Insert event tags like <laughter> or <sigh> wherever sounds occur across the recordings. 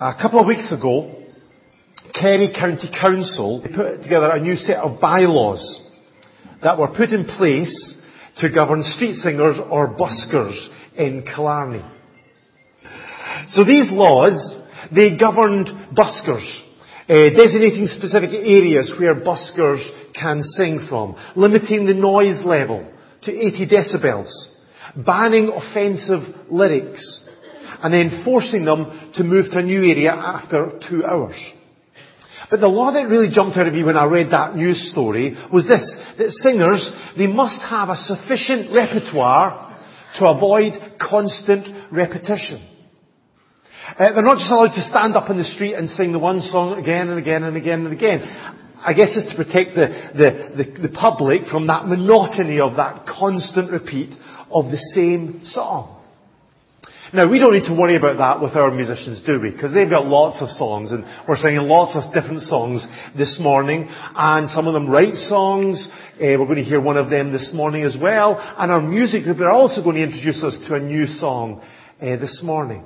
A couple of weeks ago, Kerry County Council put together a new set of bylaws that were put in place to govern street singers or buskers in Killarney. So these laws, they governed buskers, uh, designating specific areas where buskers can sing from, limiting the noise level to 80 decibels, banning offensive lyrics, and then forcing them to move to a new area after two hours. But the law that really jumped out at me when I read that news story was this, that singers, they must have a sufficient repertoire to avoid constant repetition. Uh, they're not just allowed to stand up in the street and sing the one song again and again and again and again. I guess it's to protect the, the, the, the public from that monotony of that constant repeat of the same song. Now, we don't need to worry about that with our musicians, do we? Because they've got lots of songs, and we're singing lots of different songs this morning, and some of them write songs. Uh, we're going to hear one of them this morning as well. And our music group are also going to introduce us to a new song uh, this morning.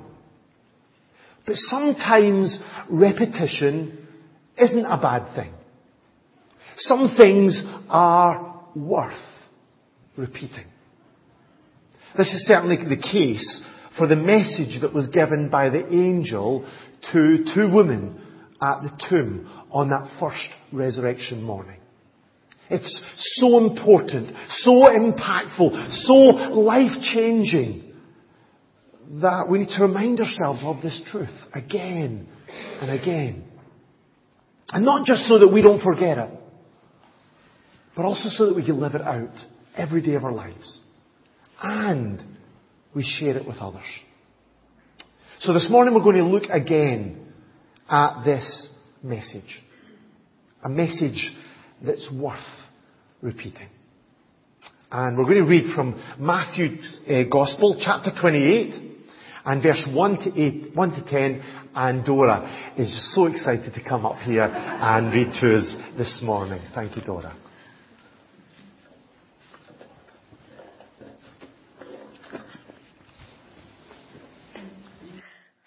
But sometimes repetition isn't a bad thing. Some things are worth repeating. This is certainly the case for the message that was given by the angel to two women at the tomb on that first resurrection morning. It's so important, so impactful, so life-changing that we need to remind ourselves of this truth again and again. And not just so that we don't forget it, but also so that we can live it out every day of our lives. And we share it with others. So this morning we're going to look again at this message. A message that's worth repeating. And we're going to read from Matthew's uh, Gospel, chapter 28, and verse 1 to, 8, 1 to 10. And Dora is so excited to come up here and read to us this morning. Thank you, Dora.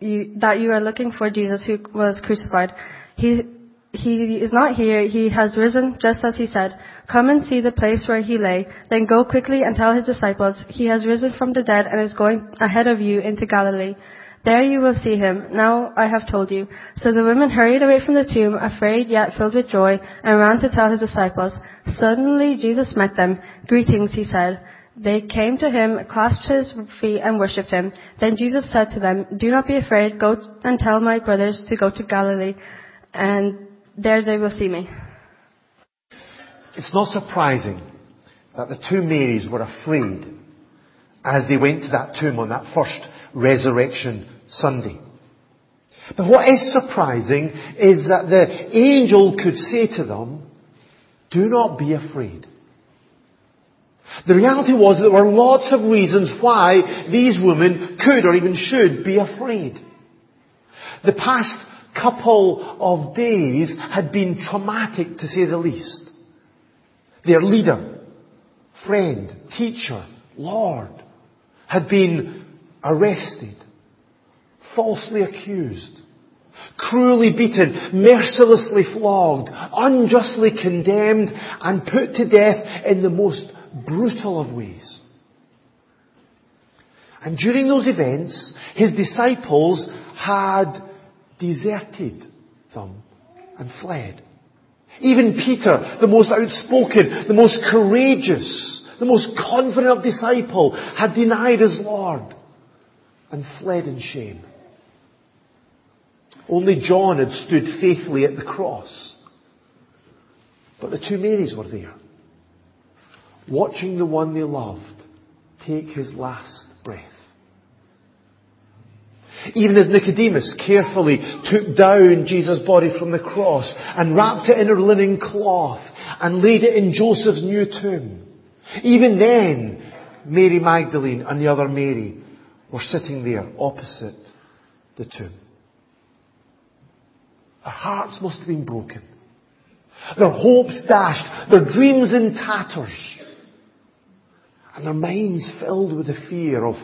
you, that you are looking for Jesus who was crucified. He, he is not here. He has risen just as he said. Come and see the place where he lay. Then go quickly and tell his disciples, he has risen from the dead and is going ahead of you into Galilee. There you will see him. Now I have told you. So the women hurried away from the tomb, afraid yet filled with joy, and ran to tell his disciples. Suddenly Jesus met them. Greetings, he said. They came to him, clasped his feet, and worshipped him. Then Jesus said to them, Do not be afraid. Go and tell my brothers to go to Galilee, and there they will see me. It's not surprising that the two Marys were afraid as they went to that tomb on that first resurrection Sunday. But what is surprising is that the angel could say to them, Do not be afraid. The reality was that there were lots of reasons why these women could or even should be afraid. The past couple of days had been traumatic to say the least. Their leader, friend, teacher, Lord had been arrested, falsely accused, cruelly beaten, mercilessly flogged, unjustly condemned, and put to death in the most brutal of ways. And during those events, his disciples had deserted them and fled. Even Peter, the most outspoken, the most courageous, the most confident of disciple, had denied his Lord and fled in shame. Only John had stood faithfully at the cross. But the two Marys were there watching the one they loved take his last breath. Even as Nicodemus carefully took down Jesus' body from the cross and wrapped it in a linen cloth and laid it in Joseph's new tomb. Even then, Mary Magdalene and the other Mary were sitting there opposite the tomb. Their hearts must have been broken. Their hopes dashed. Their dreams in tatters. And their minds filled with the fear of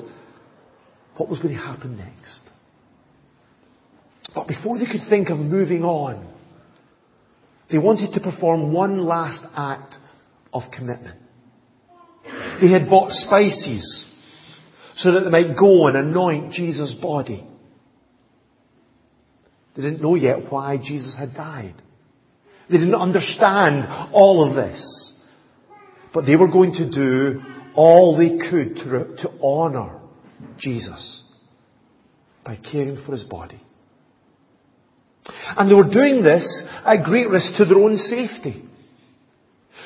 what was going to happen next. But before they could think of moving on, they wanted to perform one last act of commitment. They had bought spices so that they might go and anoint Jesus' body. They didn't know yet why Jesus had died. They didn't understand all of this. But they were going to do all they could to, to honour Jesus by caring for his body. And they were doing this at great risk to their own safety.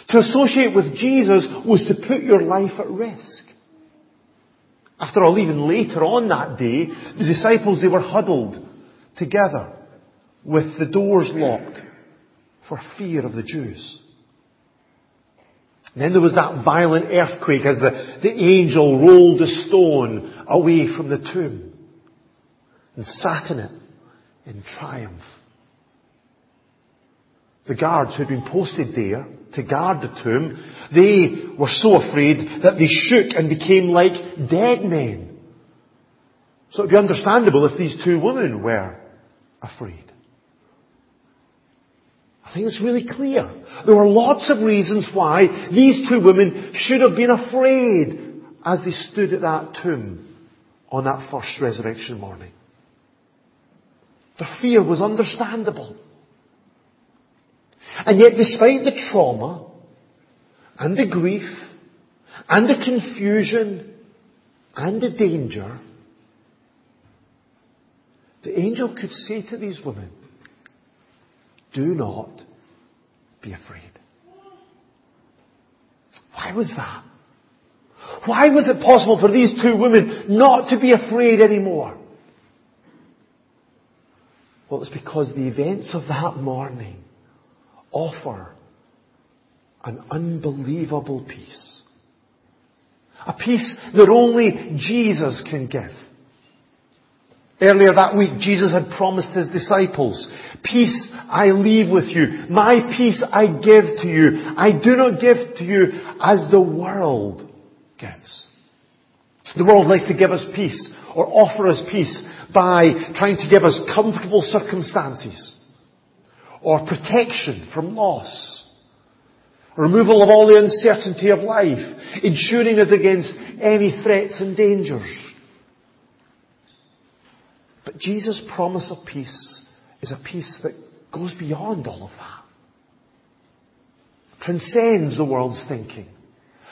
To associate with Jesus was to put your life at risk. After all, even later on that day, the disciples, they were huddled together with the doors locked for fear of the Jews. And then there was that violent earthquake as the, the angel rolled the stone away from the tomb and sat in it in triumph. The guards who had been posted there to guard the tomb, they were so afraid that they shook and became like dead men. So it would be understandable if these two women were afraid. Think it's really clear. There were lots of reasons why these two women should have been afraid as they stood at that tomb on that first resurrection morning. Their fear was understandable. And yet despite the trauma and the grief and the confusion and the danger, the angel could say to these women, do not be afraid. Why was that? Why was it possible for these two women not to be afraid anymore? Well, it's because the events of that morning offer an unbelievable peace. A peace that only Jesus can give. Earlier that week, Jesus had promised his disciples, peace I leave with you. My peace I give to you. I do not give to you as the world gives. The world likes to give us peace or offer us peace by trying to give us comfortable circumstances or protection from loss. Removal of all the uncertainty of life, insuring us against any threats and dangers. Jesus' promise of peace is a peace that goes beyond all of that. Transcends the world's thinking.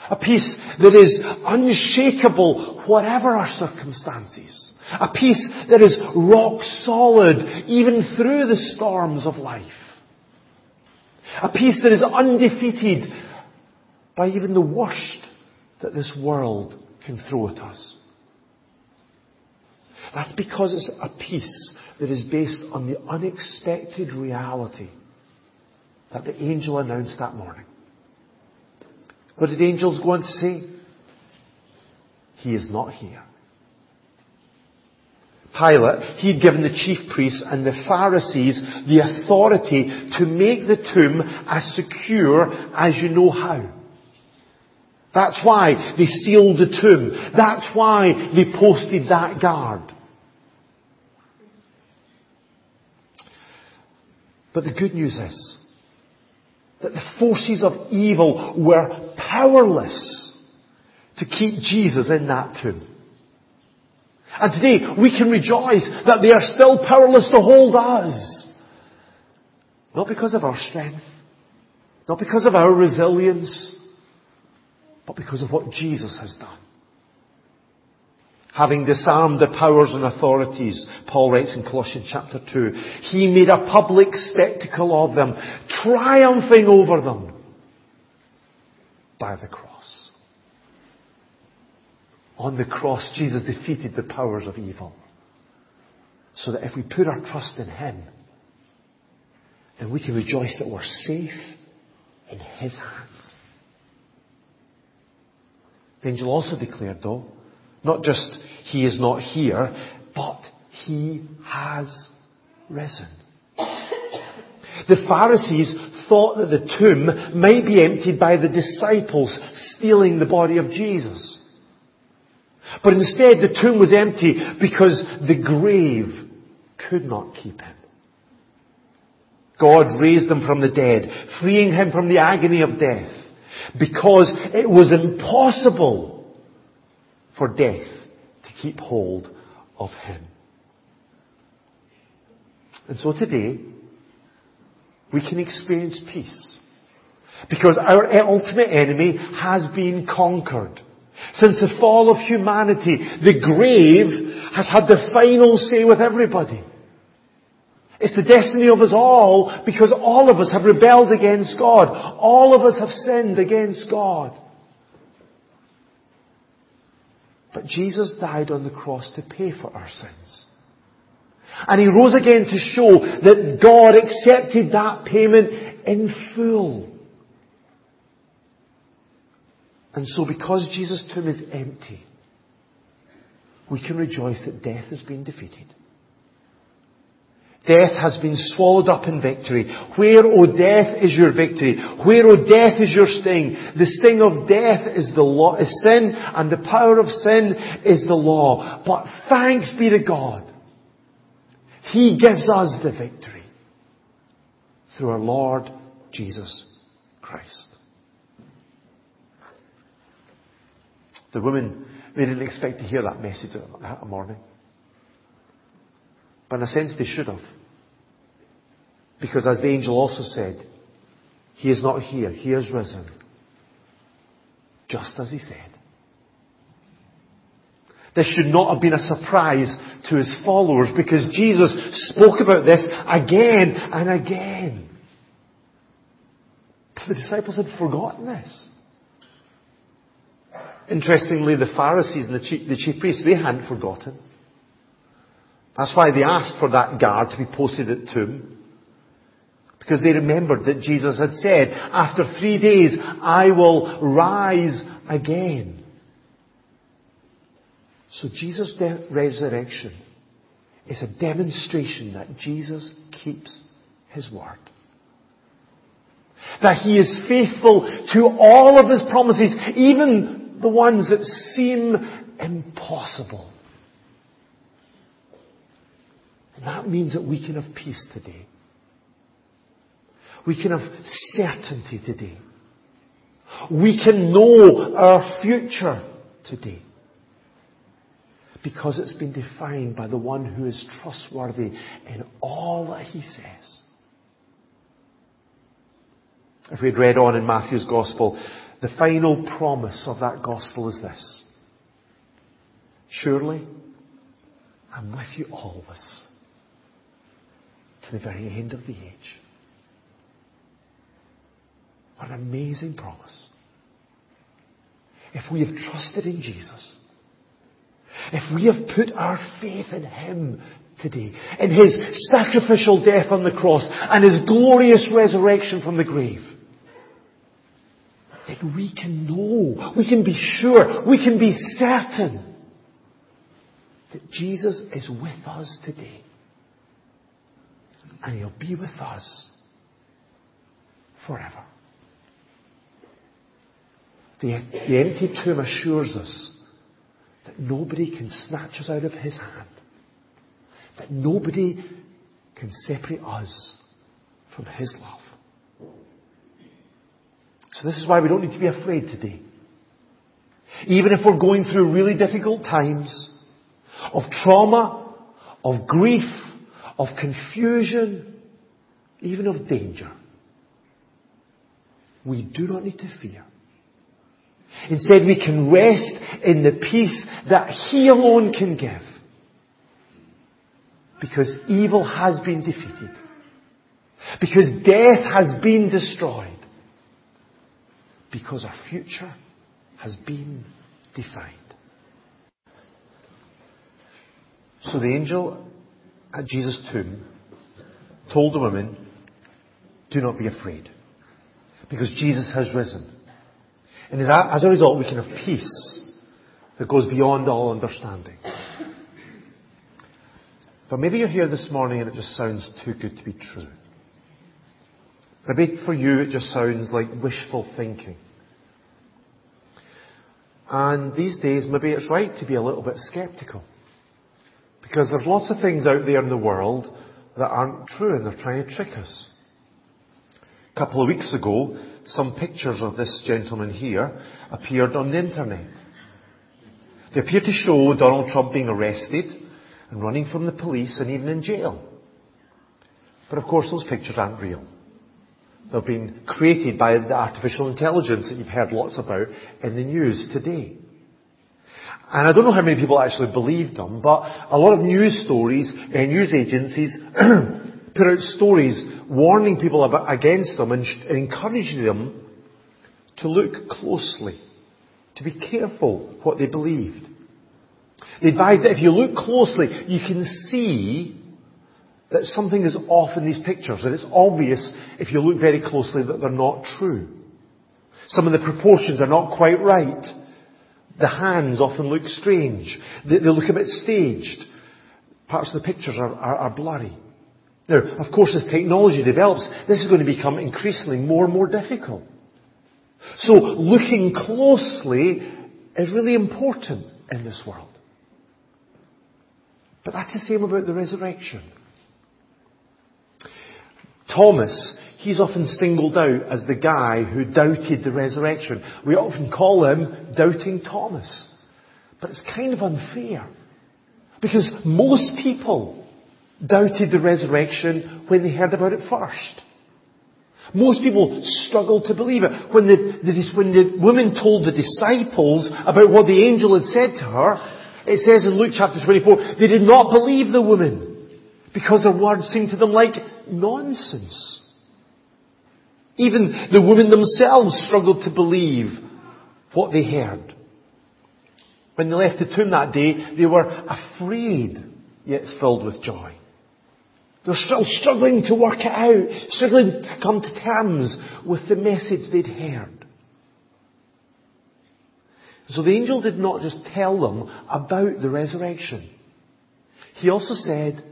A peace that is unshakable whatever our circumstances. A peace that is rock solid even through the storms of life. A peace that is undefeated by even the worst that this world can throw at us. That's because it's a peace that is based on the unexpected reality that the angel announced that morning. What did angels go on to say? He is not here. Pilate, he'd given the chief priests and the Pharisees the authority to make the tomb as secure as you know how. That's why they sealed the tomb. That's why they posted that guard. But the good news is that the forces of evil were powerless to keep Jesus in that tomb. And today we can rejoice that they are still powerless to hold us. Not because of our strength, not because of our resilience, but because of what Jesus has done having disarmed the powers and authorities, Paul writes in Colossians chapter 2, he made a public spectacle of them, triumphing over them by the cross. On the cross, Jesus defeated the powers of evil. So that if we put our trust in Him, then we can rejoice that we're safe in His hands. The angel also declared though, not just He is not here, but He has risen. The Pharisees thought that the tomb might be emptied by the disciples stealing the body of Jesus. But instead the tomb was empty because the grave could not keep him. God raised him from the dead, freeing him from the agony of death, because it was impossible for death to keep hold of him. And so today, we can experience peace. Because our ultimate enemy has been conquered. Since the fall of humanity, the grave has had the final say with everybody. It's the destiny of us all because all of us have rebelled against God. All of us have sinned against God. But Jesus died on the cross to pay for our sins. And he rose again to show that God accepted that payment in full. And so because Jesus' tomb is empty, we can rejoice that death has been defeated. Death has been swallowed up in victory. Where, O death, is your victory? Where, O death, is your sting? The sting of death is the law, is sin, and the power of sin is the law. But thanks be to God. He gives us the victory through our Lord Jesus Christ. The women, they didn't expect to hear that message that morning. But in a sense they should have. Because as the angel also said, He is not here, He has risen. Just as He said. This should not have been a surprise to His followers because Jesus spoke about this again and again. But the disciples had forgotten this. Interestingly, the Pharisees and the chief, the chief priests, they hadn't forgotten. That's why they asked for that guard to be posted at tomb. Because they remembered that Jesus had said, after three days, I will rise again. So Jesus' de- resurrection is a demonstration that Jesus keeps his word. That he is faithful to all of his promises, even the ones that seem impossible. And that means that we can have peace today. We can have certainty today. We can know our future today. Because it's been defined by the one who is trustworthy in all that he says. If we had read on in Matthew's Gospel, the final promise of that Gospel is this. Surely, I'm with you always to the very end of the age. What an amazing promise. If we have trusted in Jesus, if we have put our faith in Him today, in His sacrificial death on the cross and His glorious resurrection from the grave, then we can know, we can be sure, we can be certain that Jesus is with us today and He'll be with us forever. The, the empty tomb assures us that nobody can snatch us out of His hand. That nobody can separate us from His love. So this is why we don't need to be afraid today. Even if we're going through really difficult times of trauma, of grief, of confusion, even of danger. We do not need to fear. Instead, we can rest in the peace that He alone can give. Because evil has been defeated. Because death has been destroyed. Because our future has been defined. So the angel at Jesus' tomb told the women, do not be afraid. Because Jesus has risen. And as a result, we can have peace that goes beyond all understanding. But maybe you're here this morning and it just sounds too good to be true. Maybe for you it just sounds like wishful thinking. And these days, maybe it's right to be a little bit skeptical. Because there's lots of things out there in the world that aren't true and they're trying to trick us. A couple of weeks ago, some pictures of this gentleman here appeared on the internet. They appear to show Donald Trump being arrested and running from the police and even in jail. But of course those pictures aren't real. They've been created by the artificial intelligence that you've heard lots about in the news today. And I don't know how many people actually believed them, but a lot of news stories and news agencies <clears throat> put out stories warning people about, against them and, and encouraging them to look closely, to be careful what they believed. They advised that if you look closely, you can see that something is off in these pictures, and it's obvious if you look very closely that they're not true. Some of the proportions are not quite right. The hands often look strange. They, they look a bit staged. Parts of the pictures are, are, are blurry. Now, of course, as technology develops, this is going to become increasingly more and more difficult. So, looking closely is really important in this world. But that's the same about the resurrection. Thomas, he's often singled out as the guy who doubted the resurrection. We often call him Doubting Thomas. But it's kind of unfair. Because most people doubted the resurrection when they heard about it first. Most people struggled to believe it. When the, the, when the woman told the disciples about what the angel had said to her, it says in Luke chapter 24, they did not believe the woman because her words seemed to them like nonsense. Even the women themselves struggled to believe what they heard. When they left the tomb that day, they were afraid, yet filled with joy. They're still struggling to work it out, struggling to come to terms with the message they'd heard. So the angel did not just tell them about the resurrection. He also said,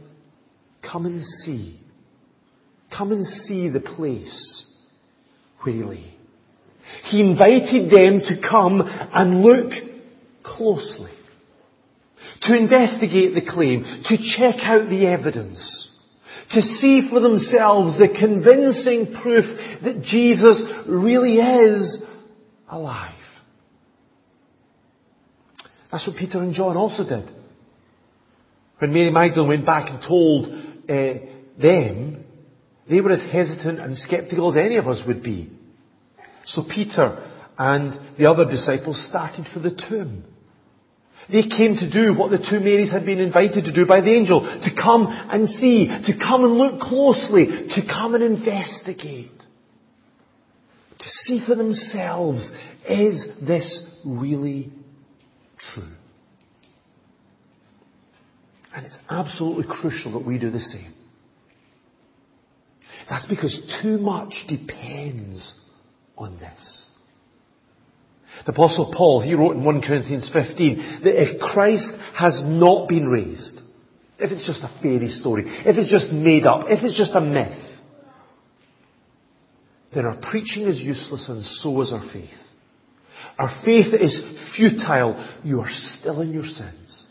come and see. Come and see the place lay. He invited them to come and look closely. To investigate the claim. To check out the evidence. To see for themselves the convincing proof that Jesus really is alive. That's what Peter and John also did. When Mary Magdalene went back and told uh, them, they were as hesitant and skeptical as any of us would be. So Peter and the other disciples started for the tomb. They came to do what the two Marys had been invited to do by the angel, to come and see, to come and look closely, to come and investigate. To see for themselves, is this really true? And it's absolutely crucial that we do the same. That's because too much depends on this. The apostle Paul, he wrote in 1 Corinthians 15 that if Christ has not been raised, if it's just a fairy story, if it's just made up, if it's just a myth, then our preaching is useless and so is our faith. Our faith is futile. You are still in your sins.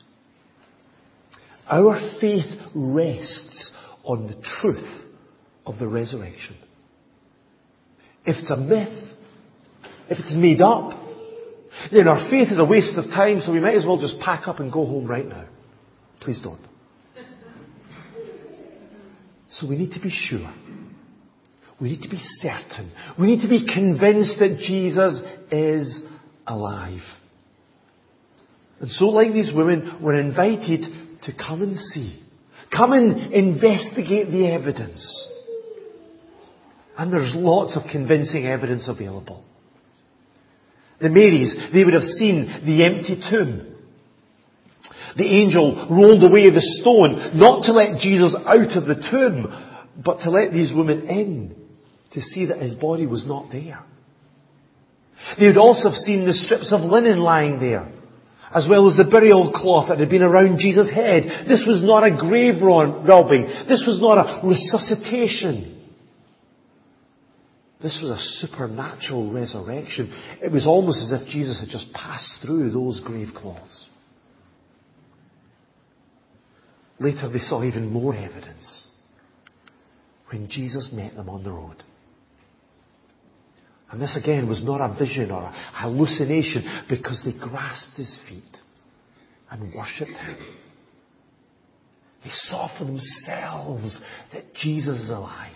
Our faith rests on the truth of the resurrection. If it's a myth, if it's made up, then our faith is a waste of time, so we might as well just pack up and go home right now. Please don't. So we need to be sure. We need to be certain. We need to be convinced that Jesus is alive. And so like these women, we're invited to come and see. Come and investigate the evidence. And there's lots of convincing evidence available. The Marys, they would have seen the empty tomb. The angel rolled away the stone, not to let Jesus out of the tomb, but to let these women in to see that his body was not there. They would also have seen the strips of linen lying there, as well as the burial cloth that had been around Jesus' head. This was not a grave robbing. This was not a resuscitation. This was a supernatural resurrection. It was almost as if Jesus had just passed through those grave cloths. Later they saw even more evidence when Jesus met them on the road. And this again was not a vision or a hallucination because they grasped his feet and worshipped him. They saw for themselves that Jesus is alive.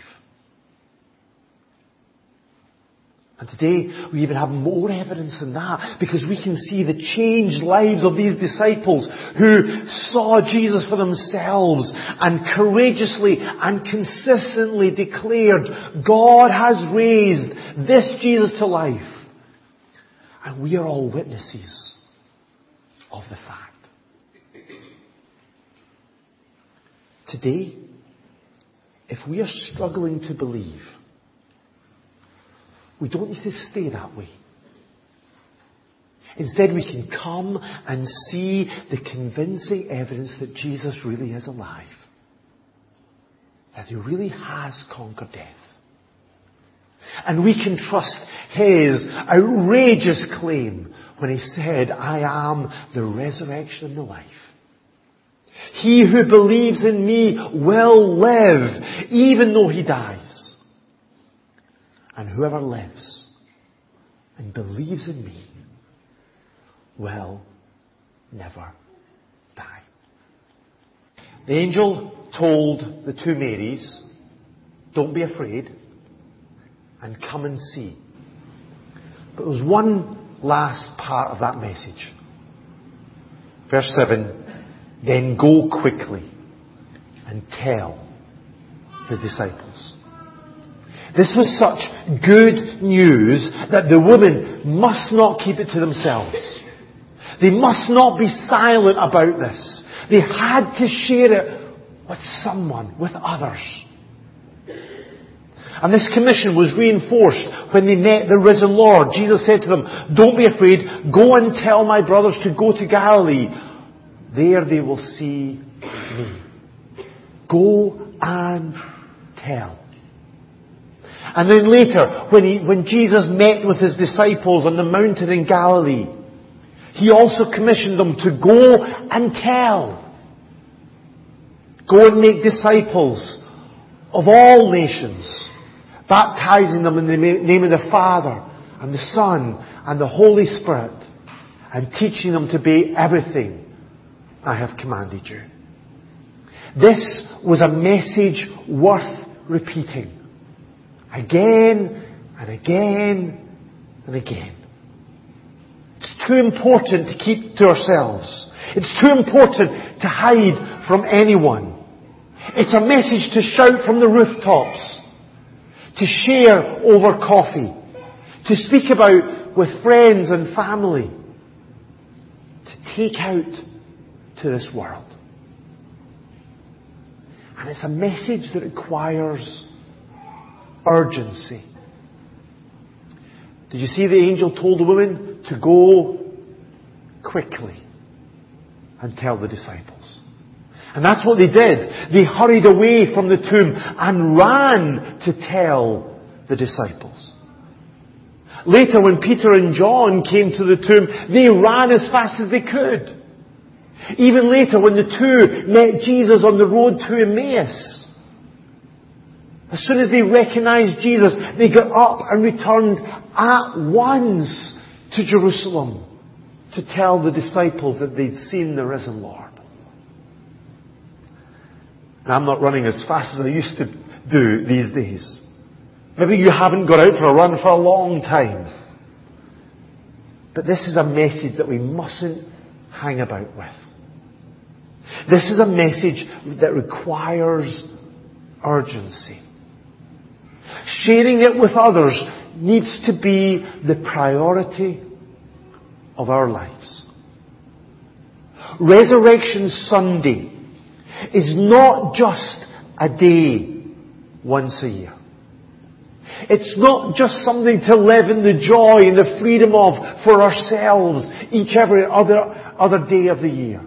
And today we even have more evidence than that because we can see the changed lives of these disciples who saw Jesus for themselves and courageously and consistently declared, God has raised this Jesus to life. And we are all witnesses of the fact. Today, if we are struggling to believe we don't need to stay that way. Instead, we can come and see the convincing evidence that Jesus really is alive. That he really has conquered death. And we can trust his outrageous claim when he said, I am the resurrection and the life. He who believes in me will live even though he dies. And whoever lives and believes in me will never die. The angel told the two Marys, don't be afraid and come and see. But there was one last part of that message. Verse 7, then go quickly and tell his disciples. This was such good news that the women must not keep it to themselves. They must not be silent about this. They had to share it with someone, with others. And this commission was reinforced when they met the risen Lord. Jesus said to them, don't be afraid, go and tell my brothers to go to Galilee. There they will see me. Go and tell. And then later, when, he, when Jesus met with his disciples on the mountain in Galilee, he also commissioned them to go and tell. Go and make disciples of all nations, baptizing them in the name of the Father and the Son and the Holy Spirit, and teaching them to be everything I have commanded you. This was a message worth repeating. Again and again and again. It's too important to keep to ourselves. It's too important to hide from anyone. It's a message to shout from the rooftops, to share over coffee, to speak about with friends and family, to take out to this world. And it's a message that requires urgency. Did you see the angel told the woman to go quickly and tell the disciples? And that's what they did. They hurried away from the tomb and ran to tell the disciples. Later, when Peter and John came to the tomb, they ran as fast as they could. Even later, when the two met Jesus on the road to Emmaus, as soon as they recognized Jesus, they got up and returned at once to Jerusalem to tell the disciples that they'd seen the risen Lord. And I'm not running as fast as I used to do these days. Maybe you haven't got out for a run for a long time. But this is a message that we mustn't hang about with. This is a message that requires urgency. Sharing it with others needs to be the priority of our lives. Resurrection Sunday is not just a day once a year. It's not just something to live in the joy and the freedom of for ourselves each every other, other day of the year.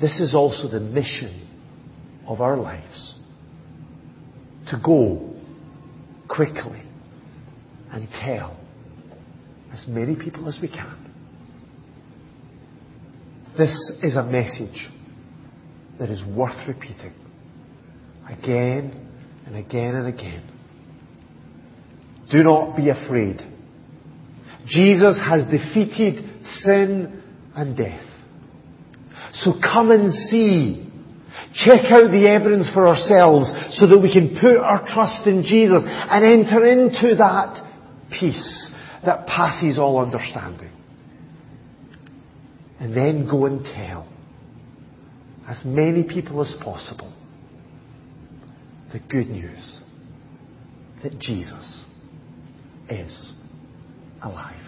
This is also the mission of our lives. To go quickly and tell as many people as we can. This is a message that is worth repeating again and again and again. Do not be afraid. Jesus has defeated sin and death. So come and see. Check out the evidence for ourselves so that we can put our trust in Jesus and enter into that peace that passes all understanding. And then go and tell as many people as possible the good news that Jesus is alive.